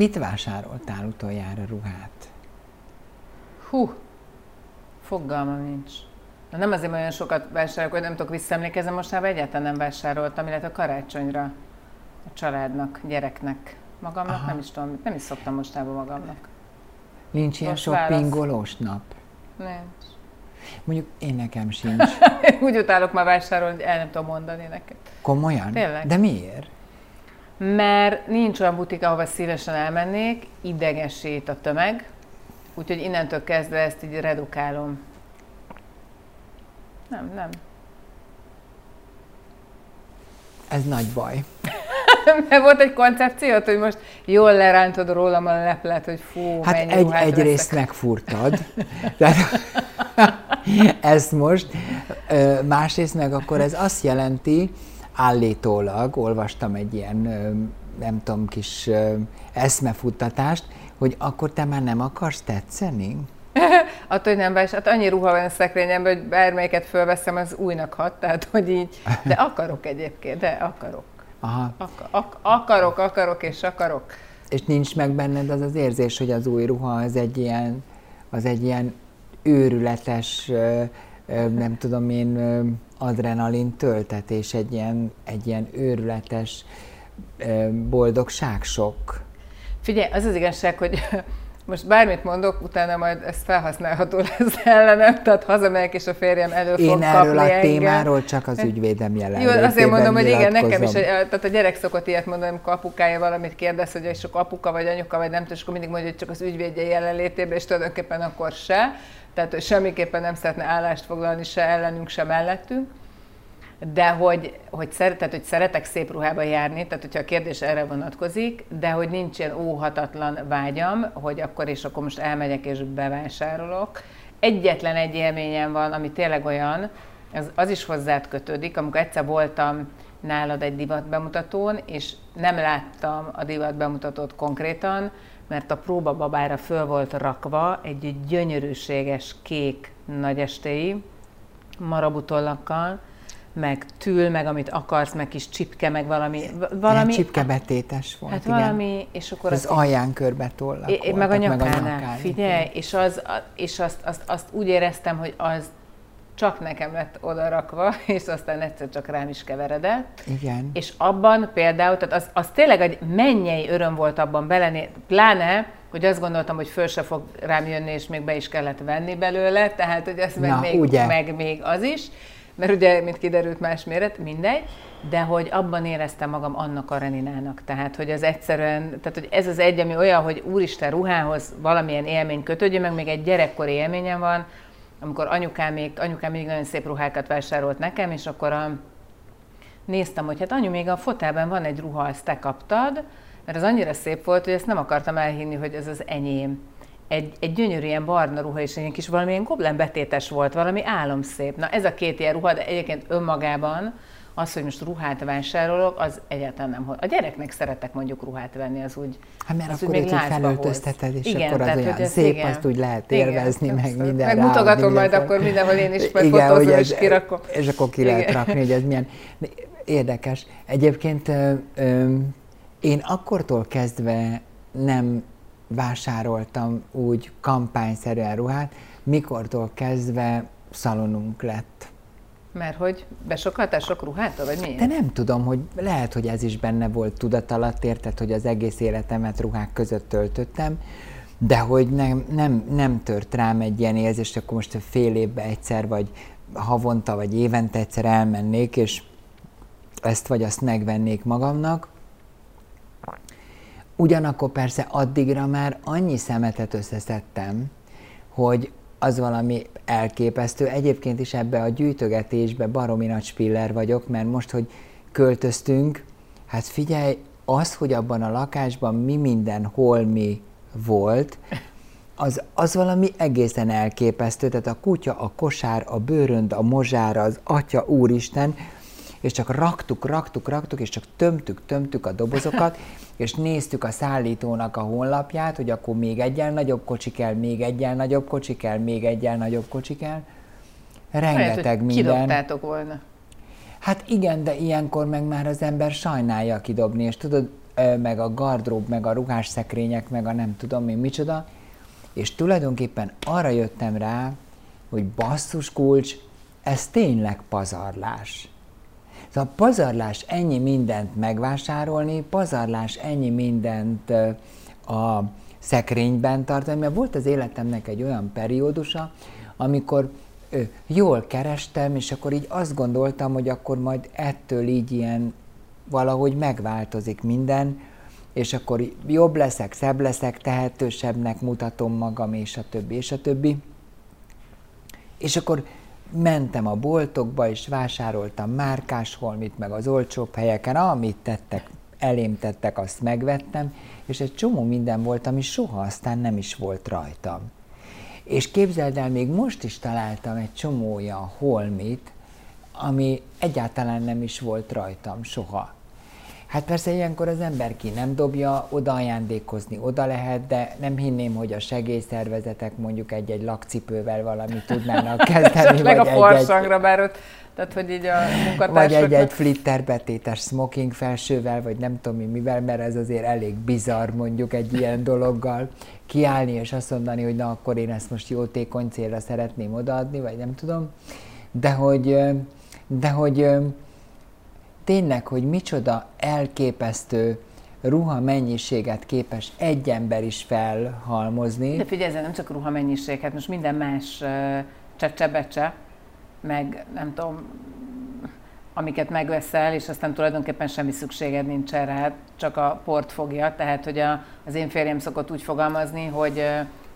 Mit vásároltál utoljára ruhát? Hú, fogalmam nincs. Na nem azért olyan sokat vásárolok, hogy nem tudok visszaemlékezni, mostában egyáltalán nem vásároltam, illetve a karácsonyra a családnak, gyereknek. Magamnak Aha. nem is tudom, nem is szoktam mostában magamnak. Nincs ilyen shoppingolós nap? Nincs. Mondjuk én nekem sincs. Úgy utálok már vásárolni, el nem tudom mondani neked. Komolyan? Tényleg? De miért? Mert nincs olyan butik, ahova szívesen elmennék, idegesít a tömeg, úgyhogy innentől kezdve ezt így redukálom. Nem, nem. Ez nagy baj. Mert volt egy koncepciót, hogy most jól lerántod rólam a leplet, hogy fú, Hát egy, egyrészt megfurtad. Tehát, ezt most. Másrészt meg akkor ez azt jelenti, állítólag, olvastam egy ilyen, nem tudom, kis eszmefuttatást, hogy akkor te már nem akarsz tetszeni? Attól, hogy nem vesz, hát annyi ruha van a szekrényemben, hogy bármelyiket fölveszem, az újnak hat, tehát hogy így, de akarok egyébként, de akarok. Aha. Ak- ak- akarok, akarok és akarok. És nincs meg benned az az érzés, hogy az új ruha az egy ilyen, az egy ilyen őrületes, nem tudom én, adrenalin töltetés, egy ilyen, egy ilyen őrületes boldogság sok. Figyelj, az az igazság, hogy most bármit mondok, utána majd ez felhasználható lesz ellenem, tehát hazamegyek és a férjem elő Én fog erről kapni a témáról csak az ügyvédem jelenlétében Jó, azért mondom, hogy igen, nekem is, tehát a gyerek szokott ilyet mondani, amikor apukája valamit kérdez, hogy sok apuka vagy anyuka vagy nem tudom, és akkor mindig mondja, hogy csak az ügyvédje jelenlétében, és tulajdonképpen akkor se. Tehát, hogy semmiképpen nem szeretne állást foglalni se ellenünk, se mellettünk de hogy, hogy, szeret, tehát, hogy szeretek szép ruhába járni, tehát hogyha a kérdés erre vonatkozik, de hogy nincs ilyen óhatatlan vágyam, hogy akkor és akkor most elmegyek és bevásárolok. Egyetlen egy élményem van, ami tényleg olyan, az, az is hozzád kötődik, amikor egyszer voltam nálad egy divatbemutatón, és nem láttam a divatbemutatót konkrétan, mert a próbababára föl volt rakva egy gyönyörűséges kék nagyestéi marabutollakkal, meg tül, meg amit akarsz, meg kis csipke, meg valami... valami csipkebetétes volt, Hát igen. valami, és akkor... Az, az alján körbe tollak é, meg a nyakánál, meg a nyakán, figyelj, és, az, és azt, azt, azt úgy éreztem, hogy az csak nekem lett odarakva, és aztán egyszer csak rám is keveredett. Igen. És abban például, tehát az, az tényleg egy mennyei öröm volt abban belené, pláne, hogy azt gondoltam, hogy föl se fog rám jönni, és még be is kellett venni belőle, tehát hogy ez meg, még, ugye? meg még az is mert ugye, mint kiderült, más méret, mindegy, de hogy abban éreztem magam annak a Reninának. Tehát, hogy az egyszerűen, tehát, hogy ez az egy, ami olyan, hogy úristen ruhához valamilyen élmény kötődjön, meg még egy gyerekkori élményem van, amikor anyukám még, anyukám még nagyon szép ruhákat vásárolt nekem, és akkor a, néztem, hogy hát anyu, még a fotelben van egy ruha, ezt te kaptad, mert az annyira szép volt, hogy ezt nem akartam elhinni, hogy ez az enyém egy, egy gyönyörű ilyen barna ruha, és egy kis valamilyen goblen betétes volt, valami álomszép. Na ez a két ilyen ruha, de egyébként önmagában az, hogy most ruhát vásárolok, az egyáltalán nem. A gyereknek szeretek mondjuk ruhát venni, az úgy Hát mert az akkor úgy még felöltözteted, és igen, akkor az tehát, olyan szép, igen, azt úgy lehet élvezni, igen, meg minden Megmutogatom majd akkor mindenhol én is, meg igen, fotózom, és kirakom. És akkor ki lehet rakni, hogy ez milyen érdekes. Egyébként ö, ö, én akkortól kezdve nem vásároltam úgy kampányszerűen ruhát, mikortól kezdve szalonunk lett. Mert hogy besokaltál sok ruhát, vagy miért? De nem tudom, hogy lehet, hogy ez is benne volt tudat alatt, érted, hogy az egész életemet ruhák között töltöttem, de hogy nem, nem, nem tört rám egy ilyen érzés, akkor most fél évben egyszer, vagy havonta, vagy évente egyszer elmennék, és ezt vagy azt megvennék magamnak, Ugyanakkor persze addigra már annyi szemetet összeszedtem, hogy az valami elképesztő. Egyébként is ebbe a gyűjtögetésbe baromi nagy spiller vagyok, mert most, hogy költöztünk, hát figyelj, az, hogy abban a lakásban mi minden, hol mi volt, az, az valami egészen elképesztő. Tehát a kutya, a kosár, a bőrönd, a mozsár, az atya, úristen, és csak raktuk, raktuk, raktuk, és csak tömtük, tömtük a dobozokat, és néztük a szállítónak a honlapját, hogy akkor még egyen nagyobb kocsi kell, még egyen nagyobb kocsi kell, még egyen nagyobb kocsi kell. Rengeteg Lehet, minden. Kidobtátok volna. Hát igen, de ilyenkor meg már az ember sajnálja kidobni, és tudod, meg a gardrób, meg a ruhásszekrények, meg a nem tudom én micsoda, és tulajdonképpen arra jöttem rá, hogy basszus kulcs, ez tényleg pazarlás. Szóval pazarlás ennyi mindent megvásárolni, pazarlás ennyi mindent a szekrényben tartani, mert volt az életemnek egy olyan periódusa, amikor jól kerestem, és akkor így azt gondoltam, hogy akkor majd ettől így ilyen valahogy megváltozik minden, és akkor jobb leszek, szebb leszek, tehetősebbnek mutatom magam, és a többi, és a többi. És akkor mentem a boltokba, és vásároltam márkás holmit, meg az olcsóbb helyeken, amit tettek, elém tettek, azt megvettem, és egy csomó minden volt, ami soha aztán nem is volt rajtam. És képzeld el, még most is találtam egy csomó olyan holmit, ami egyáltalán nem is volt rajtam soha. Hát persze ilyenkor az ember ki nem dobja, oda ajándékozni oda lehet, de nem hinném, hogy a segélyszervezetek mondjuk egy-egy lakcipővel valamit tudnának kezdeni. vagy a farsangra, bár ott, tehát hogy így a munkatársak... Vagy egy-egy flitterbetétes smoking felsővel, vagy nem tudom mi mivel, mert ez azért elég bizarr mondjuk egy ilyen dologgal kiállni és azt mondani, hogy na akkor én ezt most jótékony célra szeretném odaadni, vagy nem tudom. De hogy, de hogy tényleg, hogy micsoda elképesztő ruha mennyiséget képes egy ember is felhalmozni. De figyelj, nem csak ruha mennyiség, hát most minden más csecsebecse, meg nem tudom, amiket megveszel, és aztán tulajdonképpen semmi szükséged nincs erre, csak a port fogja. Tehát, hogy a, az én férjem szokott úgy fogalmazni, hogy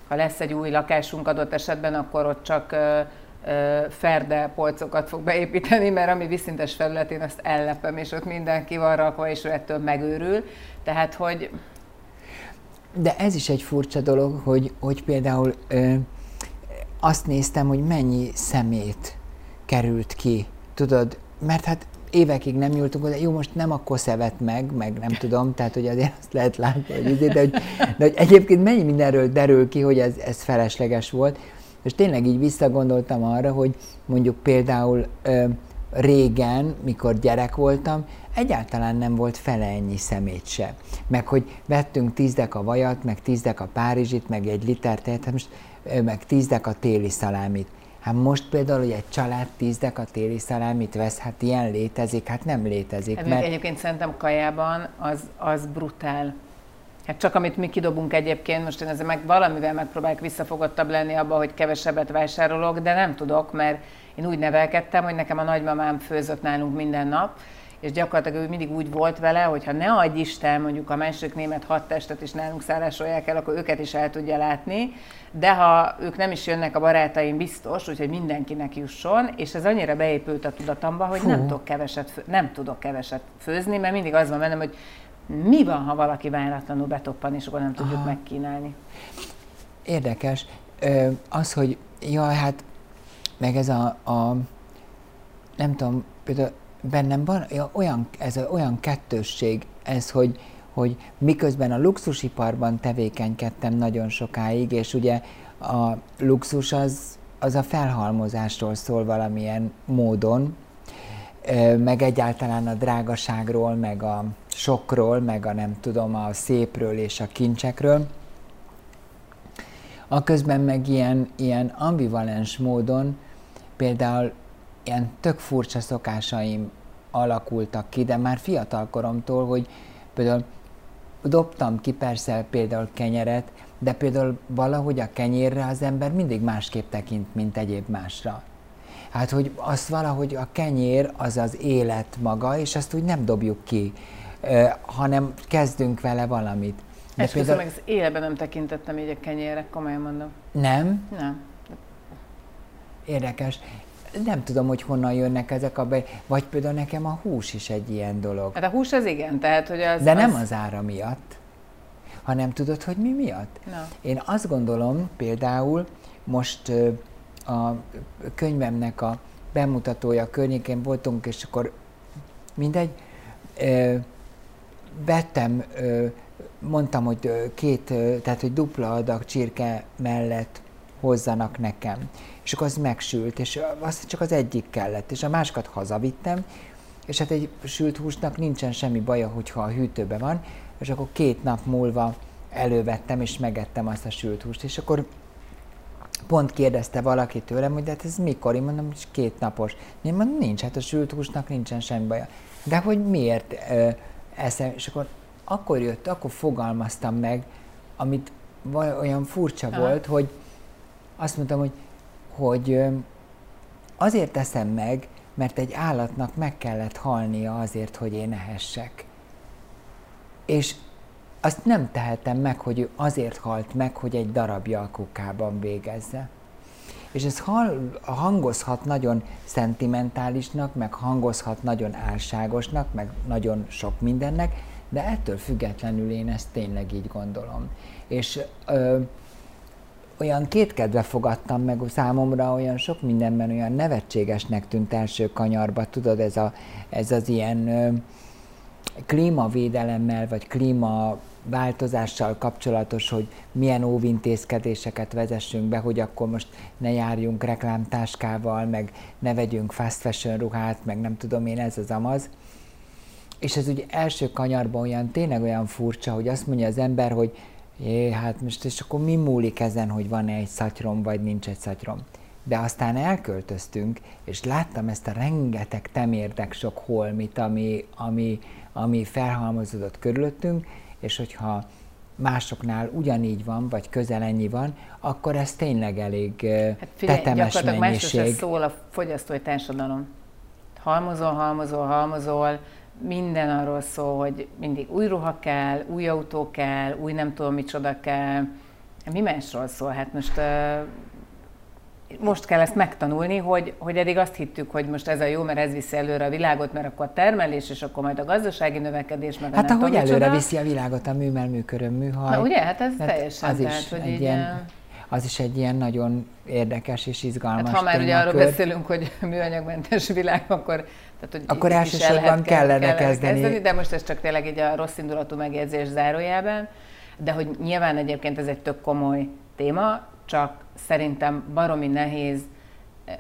ha lesz egy új lakásunk adott esetben, akkor ott csak ferde polcokat fog beépíteni, mert ami viszintes felületén azt ellepem, és ott mindenki van rakva, és ő ettől megőrül. Tehát, hogy... De ez is egy furcsa dolog, hogy, hogy például ö, azt néztem, hogy mennyi szemét került ki, tudod, mert hát évekig nem nyúltunk oda, jó, most nem a koszevet meg, meg nem tudom, tehát hogy azért azt lehet látni, hogy, azért, de, hogy, de hogy egyébként mennyi mindenről derül ki, hogy ez, ez felesleges volt. És tényleg így visszagondoltam arra, hogy mondjuk például ö, régen, mikor gyerek voltam, egyáltalán nem volt fele ennyi szemét se. Meg hogy vettünk tízdek a vajat, meg tízdek a párizsit, meg egy liter tejet, most, meg tízdek a téli szalámit. Hát most például, hogy egy család tízdek a téli szalámit vesz, hát ilyen létezik, hát nem létezik. Hát mert... Egyébként szerintem kajában az, az brutál. Hát csak amit mi kidobunk egyébként, most én ezzel meg valamivel megpróbálok visszafogottabb lenni abba, hogy kevesebbet vásárolok, de nem tudok, mert én úgy nevelkedtem, hogy nekem a nagymamám főzött nálunk minden nap, és gyakorlatilag ő mindig úgy volt vele, hogy ha ne adj Isten, mondjuk a másik német hat testet is nálunk szállásolják el, akkor őket is el tudja látni, de ha ők nem is jönnek a barátaim biztos, úgyhogy mindenkinek jusson, és ez annyira beépült a tudatamba, hogy nem tudok, keveset, nem tudok keveset főzni, mert mindig az van bennem, hogy mi van, ha valaki váratlanul betoppan, és akkor nem tudjuk Aha. megkínálni? Érdekes. Ö, az, hogy jaj, hát meg ez a, a nem tudom, például bennem van ja, olyan, ez a, olyan kettősség, ez, hogy, hogy miközben a luxusiparban tevékenykedtem nagyon sokáig, és ugye a luxus az, az a felhalmozásról szól valamilyen módon, meg egyáltalán a drágaságról, meg a sokról, meg a nem tudom, a szépről és a kincsekről. A közben meg ilyen, ilyen ambivalens módon például ilyen tök furcsa szokásaim alakultak ki, de már fiatal koromtól, hogy például dobtam ki persze például kenyeret, de például valahogy a kenyérre az ember mindig másképp tekint, mint egyéb másra. Hát, hogy azt valahogy a kenyér az az élet maga, és azt úgy nem dobjuk ki, hanem kezdünk vele valamit. De és például... meg az életben nem tekintettem így a kenyérre, komolyan mondom. Nem? Nem. Érdekes. Nem tudom, hogy honnan jönnek ezek a be... Vagy például nekem a hús is egy ilyen dolog. Hát a hús az igen, tehát hogy az... De az... nem az ára miatt, hanem tudod, hogy mi miatt? Na. Én azt gondolom, például most a könyvemnek a bemutatója környékén voltunk, és akkor mindegy, vettem, mondtam, hogy két, tehát hogy dupla adag csirke mellett hozzanak nekem. És akkor az megsült, és azt csak az egyik kellett, és a másikat hazavittem, és hát egy sült húsnak nincsen semmi baja, hogyha a hűtőben van, és akkor két nap múlva elővettem, és megettem azt a sült húst, és akkor pont kérdezte valaki tőlem, hogy de hát ez mikor? Én mondom, hogy két napos. Én mondom, nincs, hát a sült húsnak nincsen semmi baja. De hogy miért ö, eszem? És akkor akkor jött, akkor fogalmaztam meg, amit olyan furcsa Aha. volt, hogy azt mondtam, hogy, hogy azért teszem meg, mert egy állatnak meg kellett halnia azért, hogy én ehessek. És azt nem tehetem meg, hogy ő azért halt meg, hogy egy darabja a kukában végezze. És ez hangozhat nagyon szentimentálisnak, meg hangozhat nagyon álságosnak, meg nagyon sok mindennek, de ettől függetlenül én ezt tényleg így gondolom. És ö, olyan kétkedve fogadtam meg számomra, olyan sok mindenben olyan nevetségesnek tűnt első kanyarba, tudod, ez, a, ez az ilyen ö, klímavédelemmel, vagy klíma változással kapcsolatos, hogy milyen óvintézkedéseket vezessünk be, hogy akkor most ne járjunk reklámtáskával, meg ne vegyünk fast fashion ruhát, meg nem tudom én, ez az amaz. És ez ugye első kanyarban olyan, tényleg olyan furcsa, hogy azt mondja az ember, hogy Jé, hát most és akkor mi múlik ezen, hogy van-e egy szatyrom, vagy nincs egy szatyrom. De aztán elköltöztünk, és láttam ezt a rengeteg temérdek sok holmit, ami, ami, ami felhalmozódott körülöttünk, és hogyha másoknál ugyanígy van, vagy közel ennyi van, akkor ez tényleg elég hát figyelj, tetemes mennyiség. szól a fogyasztói társadalom. Halmozol, halmozol, halmozol, minden arról szól, hogy mindig új ruha kell, új autó kell, új nem tudom micsoda kell. Mi másról szól? Hát most most kell ezt megtanulni, hogy, hogy eddig azt hittük, hogy most ez a jó, mert ez viszi előre a világot, mert akkor a termelés, és akkor majd a gazdasági növekedés, meg Hát ahogy előre micsoda. viszi a világot a műmel, műköröm, műhaj. Na ugye, hát ez hát teljesen. Az tehát, is hogy egy ilyen, az is egy ilyen nagyon érdekes és izgalmas hát, Ha már ugye arról beszélünk, hogy műanyagmentes világ, akkor tehát, hogy akkor elsősorban kellene, kellene kezdeni. kezdeni. De most ez csak tényleg egy a rossz indulatú megjegyzés zárójában. De hogy nyilván egyébként ez egy tök komoly téma, csak szerintem baromi nehéz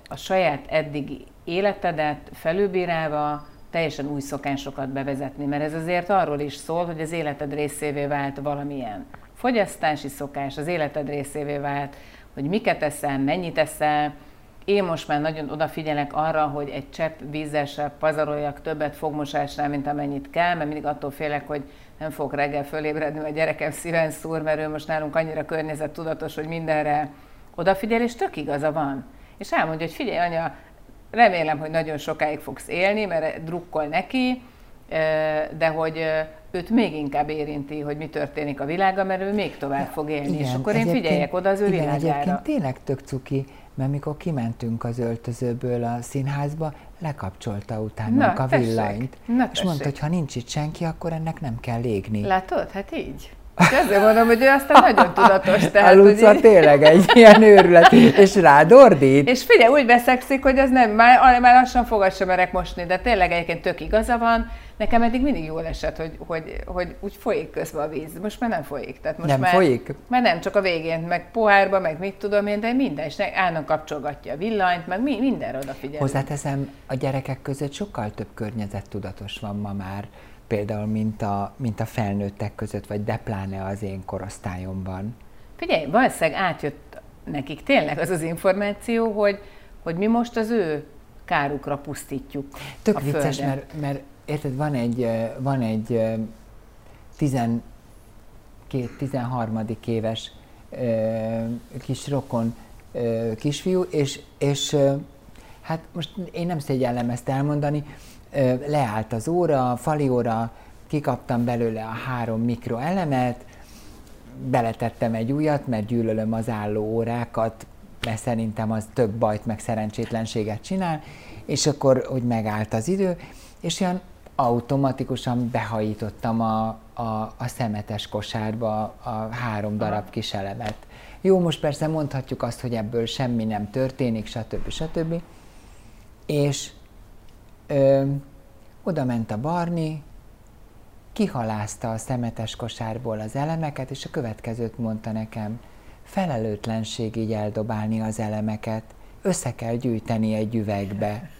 a saját eddigi életedet felülbírálva teljesen új szokásokat bevezetni, mert ez azért arról is szól, hogy az életed részévé vált valamilyen fogyasztási szokás, az életed részévé vált, hogy miket eszel, mennyit eszel, én most már nagyon odafigyelek arra, hogy egy csepp vízzel se pazaroljak többet fogmosásnál, mint amennyit kell, mert mindig attól félek, hogy nem fog reggel fölébredni, vagy gyerekem szíven szúr, mert ő most nálunk annyira környezettudatos, hogy mindenre odafigyel, és tök igaza van. És elmondja, hogy figyelj anya, remélem, hogy nagyon sokáig fogsz élni, mert drukkol neki, de hogy őt még inkább érinti, hogy mi történik a világa, mert ő még tovább fog élni, igen, és akkor én figyeljek oda az ő igen, világára. Egyébként tényleg tök cuki, mert mikor kimentünk az öltözőből a színházba, lekapcsolta utánunk Na, a villanyt. Na, és mondta, hogy ha nincs itt senki, akkor ennek nem kell légni. Látod? Hát így. És ezért mondom, hogy ő aztán nagyon tudatos. Tehát, a Luca így... tényleg egy ilyen őrület, és rád ordít. És figyelj, úgy veszekszik, hogy ez nem, már, már lassan fogad sem merek mosni, de tényleg egyébként tök igaza van, Nekem eddig mindig jól esett, hogy, hogy, hogy úgy folyik közben a víz. Most már nem folyik. Tehát most nem már, folyik? Már nem, csak a végén, meg pohárba, meg mit tudom én, de minden, és állnak kapcsolgatja a villanyt, meg mi, mindenre odafigyel. Hozzáteszem, a gyerekek között sokkal több környezettudatos van ma már, például, mint a, mint a felnőttek között, vagy de pláne az én korosztályomban. Figyelj, valószínűleg átjött nekik tényleg az az információ, hogy, hogy mi most az ő kárukra pusztítjuk Tök a vicces, mert, mert érted, van egy, van egy 12-13 éves kis rokon kisfiú, és, és hát most én nem szégyellem ezt elmondani, leállt az óra, fali óra, kikaptam belőle a három mikroelemet, beletettem egy újat, mert gyűlölöm az álló órákat, mert szerintem az több bajt meg szerencsétlenséget csinál, és akkor, hogy megállt az idő, és olyan automatikusan behajítottam a, a, a szemetes kosárba a három darab kis elemet. Jó, most persze mondhatjuk azt, hogy ebből semmi nem történik, stb. stb. És ö, oda ment a Barni, kihalázta a szemetes kosárból az elemeket, és a következőt mondta nekem, felelőtlenség így eldobálni az elemeket, össze kell gyűjteni egy üvegbe.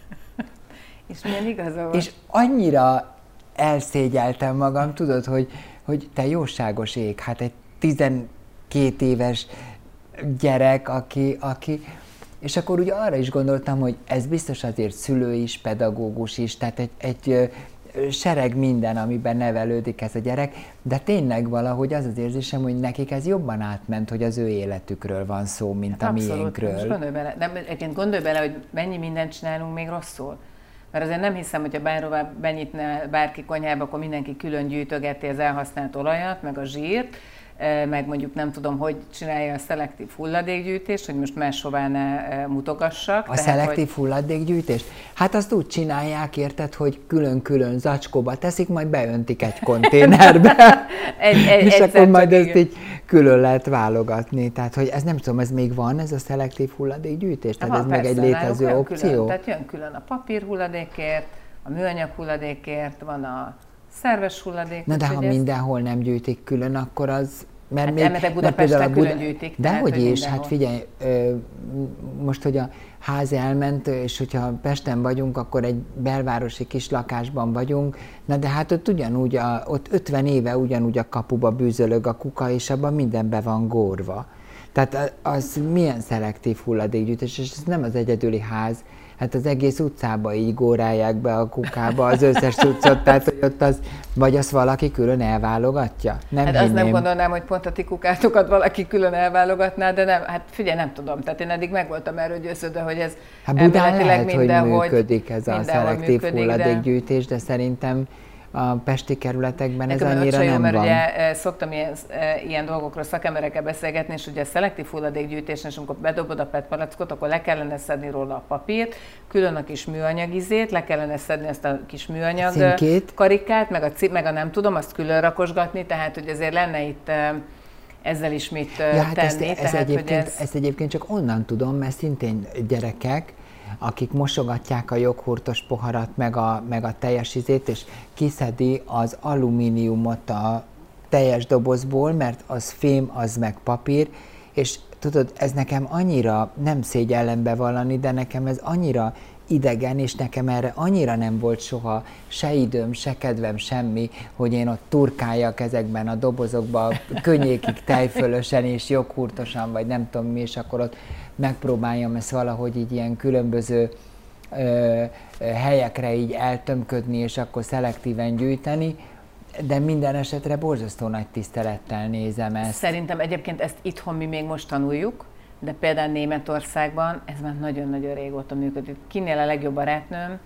És milyen igaza van? És annyira elszégyeltem magam, tudod, hogy, hogy te jóságos ég, hát egy 12 éves gyerek, aki, aki és akkor ugye arra is gondoltam, hogy ez biztos azért szülő is, pedagógus is, tehát egy, egy sereg minden, amiben nevelődik ez a gyerek, de tényleg valahogy az az érzésem, hogy nekik ez jobban átment, hogy az ő életükről van szó, mint hát a abszolút, miénkről. Most gondolj bele, de egyébként gondolj bele, hogy mennyi mindent csinálunk még rosszul. Mert azért nem hiszem, hogyha bárhová benyitne bárki konyhába, akkor mindenki külön gyűjtögeti az elhasznált olajat, meg a zsírt, meg mondjuk nem tudom, hogy csinálja a szelektív hulladékgyűjtést, hogy most máshová ne mutogassak. A tehát, szelektív hogy... hulladékgyűjtést? Hát azt úgy csinálják, érted, hogy külön-külön zacskóba teszik, majd beöntik egy konténerbe, egy, egy, és akkor majd igen. ezt így külön lehet válogatni. Tehát, hogy ez nem tudom, ez még van, ez a szelektív hulladékgyűjtés? Tehát ez persze, meg egy létező opció? Külön, tehát jön külön a papír hulladékért, a műanyag hulladékért, van a szerves hulladék. Na de ha mindenhol nem gyűjtik külön, akkor az mert hát még, mert külön gyűjtik. De hogy is, hát figyelj, most, hogy a ház elment, és hogyha Pesten vagyunk, akkor egy belvárosi kis lakásban vagyunk, na de hát ott ugyanúgy, a, ott 50 éve ugyanúgy a kapuba bűzölög a kuka, és abban minden be van górva. Tehát az milyen szelektív hulladékgyűjtés, és ez nem az egyedüli ház, hát az egész utcába így górálják be a kukába az összes cuccot, tehát hogy ott az, vagy azt valaki külön elválogatja? Nem hát azt nem gondolnám, hogy pont a ti kukátokat valaki külön elválogatná, de nem, hát figyelj, nem tudom, tehát én eddig meg voltam erről győződve, hogy ez hát Budán lehet, hogy működik ez a szelektív hulladékgyűjtés, de szerintem a pesti kerületekben Nekem ez annyira nem mert van. ugye eh, szoktam ilyen, eh, ilyen dolgokról szakemberekkel beszélgetni, és ugye a szelektív hulladékgyűjtésen, és amikor bedobod a PET palackot, akkor le kellene szedni róla a papírt, külön a kis műanyagizét, le kellene szedni ezt a kis műanyag Cinkét. karikát, meg a, meg a nem tudom, azt külön rakosgatni, tehát hogy azért lenne itt eh, ezzel is mit ja, hát tenni. Ezt, ez tehát, egyébként, ez... ezt egyébként csak onnan tudom, mert szintén gyerekek, akik mosogatják a joghurtos poharat, meg a, meg a teljes izét, és kiszedi az alumíniumot a teljes dobozból, mert az fém, az meg papír, és tudod, ez nekem annyira nem szégyellem bevallani, de nekem ez annyira idegen, és nekem erre annyira nem volt soha se időm, se kedvem, semmi, hogy én ott turkáljak ezekben a dobozokban, könnyékig tejfölösen és joghurtosan, vagy nem tudom mi, és akkor ott megpróbáljam ezt valahogy így ilyen különböző ö, helyekre így eltömködni, és akkor szelektíven gyűjteni, de minden esetre borzasztó nagy tisztelettel nézem ezt. Szerintem egyébként ezt itthon mi még most tanuljuk, de például Németországban ez már nagyon-nagyon régóta működik. Kinél a legjobb barátnőm,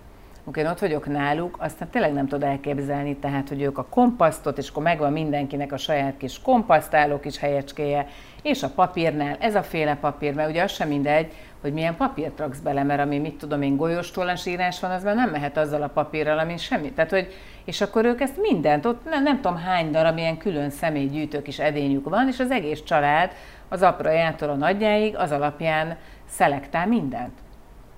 amikor én ott vagyok náluk, aztán tényleg nem tud elképzelni, tehát, hogy ők a kompasztot, és akkor megvan mindenkinek a saját kis kompasztáló kis helyecskéje, és a papírnál ez a féle papír, mert ugye az sem mindegy, hogy milyen papírt raksz bele, mert ami mit tudom én, golyóstólás írás van, az már nem mehet azzal a papírral, ami semmi. Tehát, hogy, és akkor ők ezt mindent, ott nem, nem tudom hány darab ilyen külön személygyűjtők is edényük van, és az egész család az aprajától a nagyjáig az alapján szelektál mindent.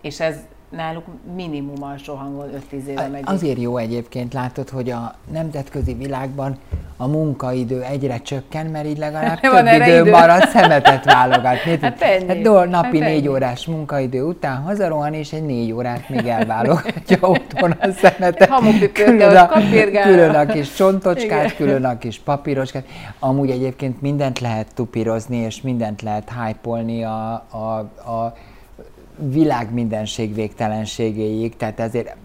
És ez náluk minimum alsó hangon 5-10 éve megy. Azért jó egyébként látod, hogy a nemzetközi világban a munkaidő egyre csökken, mert így legalább több idő, idő marad szemetet válogatni. Hát, ennyi. hát do, napi hát négy órás munkaidő után hazarohan, és egy négy órát még elválogatja otthon a szemetet. Külön a, külön a kis csontocskát, Igen. külön a kis papíroskát. Amúgy egyébként mindent lehet tupírozni, és mindent lehet hype a, a, a világ mindenség végtelenségéig, tehát ezért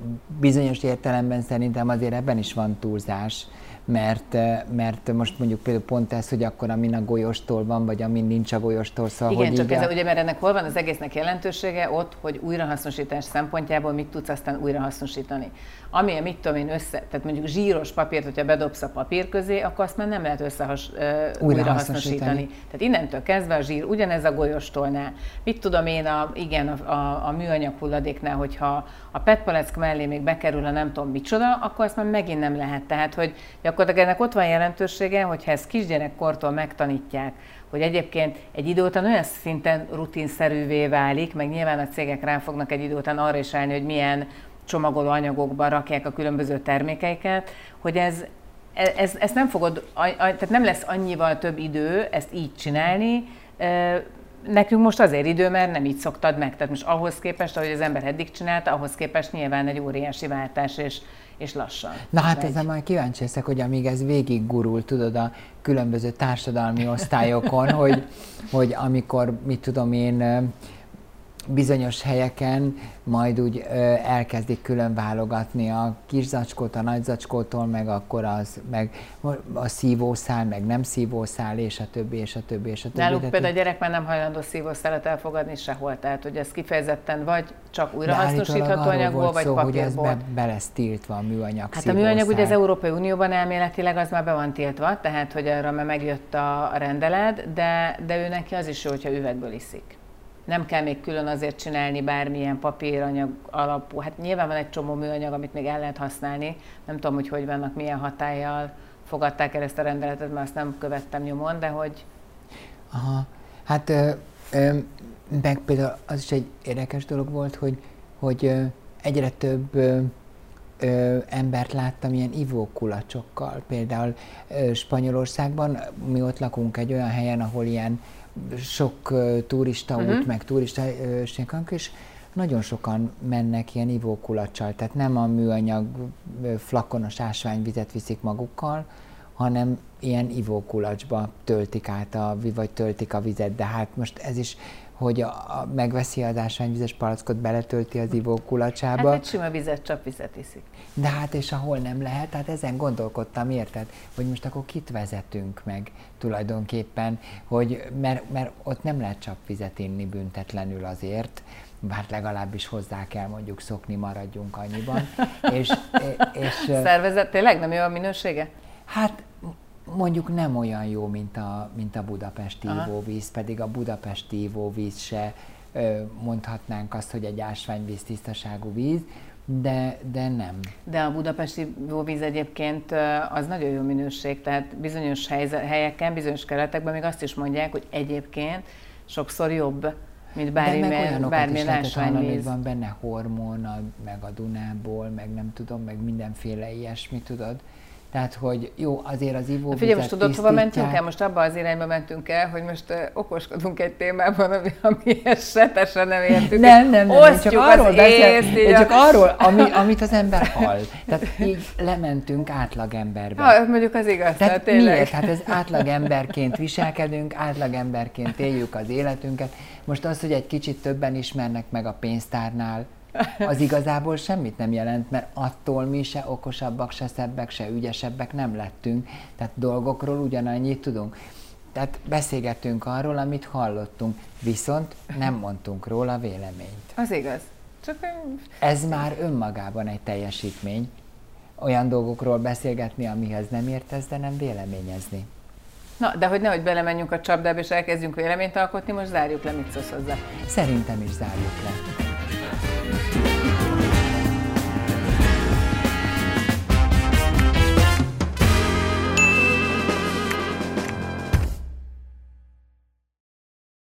bizonyos értelemben szerintem azért ebben is van túlzás mert, eh, mert most mondjuk például pont ez, hogy akkor amin a golyostól van, vagy amin nincs a golyostól, szóval Igen, hogy csak ez, a... ugye, mert ennek hol van az egésznek jelentősége? Ott, hogy újrahasznosítás szempontjából mit tudsz aztán újrahasznosítani. Ami, mit tudom én, össze, tehát mondjuk zsíros papírt, hogyha bedobsz a papír közé, akkor azt már nem lehet összehas, uh, újrahasznosítani. Tehát innentől kezdve a zsír ugyanez a golyostolnál. Mit tudom én, a, igen, a, a, a műanyag hulladéknál, hogyha a PET mellé még bekerül a nem tudom micsoda, akkor azt már megint nem lehet. Tehát, hogy gyakorlatilag ennek ott van jelentősége, hogyha ezt kisgyerekkortól megtanítják, hogy egyébként egy idő után olyan szinten rutinszerűvé válik, meg nyilván a cégek rá fognak egy idő után arra is állni, hogy milyen csomagoló anyagokba rakják a különböző termékeiket, hogy ez, ez, ez nem fogod, tehát nem lesz annyival több idő ezt így csinálni, nekünk most azért idő, mert nem így szoktad meg. Tehát most ahhoz képest, ahogy az ember eddig csinálta, ahhoz képest nyilván egy óriási váltás, és, és lassan. Na hát ezen majd kíváncsi leszek, hogy amíg ez végig gurul, tudod, a különböző társadalmi osztályokon, hogy, hogy amikor, mit tudom én, bizonyos helyeken majd úgy ö, elkezdik külön válogatni a kis zacskót a nagy zacskótól, meg akkor az, meg a szívószál, meg nem szívószál, és a többi, és a többi, és a többi. Náluk például a gyerek már nem hajlandó szívószálat elfogadni sehol, tehát hogy ez kifejezetten vagy csak újrahasznosítható anyagból, vagy szó, papírból. hogy ez be, be lesz tiltva a műanyag Hát szívószál. a műanyag ugye az Európai Unióban elméletileg az már be van tiltva, tehát hogy arra már megjött a rendelet, de, de ő neki az is jó, hogyha üvegből iszik nem kell még külön azért csinálni bármilyen papíranyag alapú. Hát nyilván van egy csomó műanyag, amit még el lehet használni. Nem tudom, hogy hogy vannak, milyen hatállyal fogadták el ezt a rendeletet, mert azt nem követtem nyomon, de hogy... Aha, hát ö, ö, meg például az is egy érdekes dolog volt, hogy, hogy ö, egyre több ö, ö, embert láttam ilyen ivókulacsokkal. Például ö, Spanyolországban mi ott lakunk egy olyan helyen, ahol ilyen sok turista uh-huh. út, meg turista uh, és nagyon sokan mennek ilyen ivókulacsal, tehát nem a műanyag flakonos ásványvizet viszik magukkal, hanem ilyen ivókulacsba töltik át a, vagy töltik a vizet, de hát most ez is hogy a, a, megveszi az ásványvizes palackot, beletölti az ivókulacsába. Hát egy sima vizet, csak vizet iszik. De hát és ahol nem lehet, hát ezen gondolkodtam, érted? Hogy most akkor kit vezetünk meg tulajdonképpen, hogy, mert, mert ott nem lehet csak vizet inni büntetlenül azért, bár legalábbis hozzá kell mondjuk szokni, maradjunk annyiban. és, és, Szervezet tényleg nem jó a minősége? Hát mondjuk nem olyan jó, mint a, mint a budapesti Aha. ivóvíz, pedig a budapesti ivóvíz se mondhatnánk azt, hogy egy ásványvíz tisztaságú víz, de, de nem. De a budapesti ivóvíz egyébként az nagyon jó minőség, tehát bizonyos helyeken, bizonyos keretekben még azt is mondják, hogy egyébként sokszor jobb, mint bármilyen, bármilyen ásványvíz. Hogy van benne hormon, meg a Dunából, meg nem tudom, meg mindenféle ilyesmi, tudod. Tehát, hogy jó, azért az ivóvizet Figyelj, most tudod, hova mentünk el? Most abba az irányba mentünk el, hogy most uh, okoskodunk egy témában, ami, amihez se nem értük. Nem, nem, nem. Én csak arról, beszél, én csak arról ami, amit az ember hall. Tehát így lementünk átlagemberbe. Ha, mondjuk az igaz. Tehát, tehát miért? Hát ez átlagemberként viselkedünk, átlagemberként éljük az életünket. Most az, hogy egy kicsit többen ismernek meg a pénztárnál, az igazából semmit nem jelent, mert attól mi se okosabbak, se szebbek, se ügyesebbek nem lettünk. Tehát dolgokról ugyanannyit tudunk. Tehát beszélgetünk arról, amit hallottunk, viszont nem mondtunk róla véleményt. Az igaz. Csak Ez már önmagában egy teljesítmény. Olyan dolgokról beszélgetni, amihez nem értesz, de nem véleményezni. Na, de hogy nehogy belemenjünk a csapdába és elkezdjünk véleményt alkotni, most zárjuk le, mit szólsz hozzá? Szerintem is zárjuk le.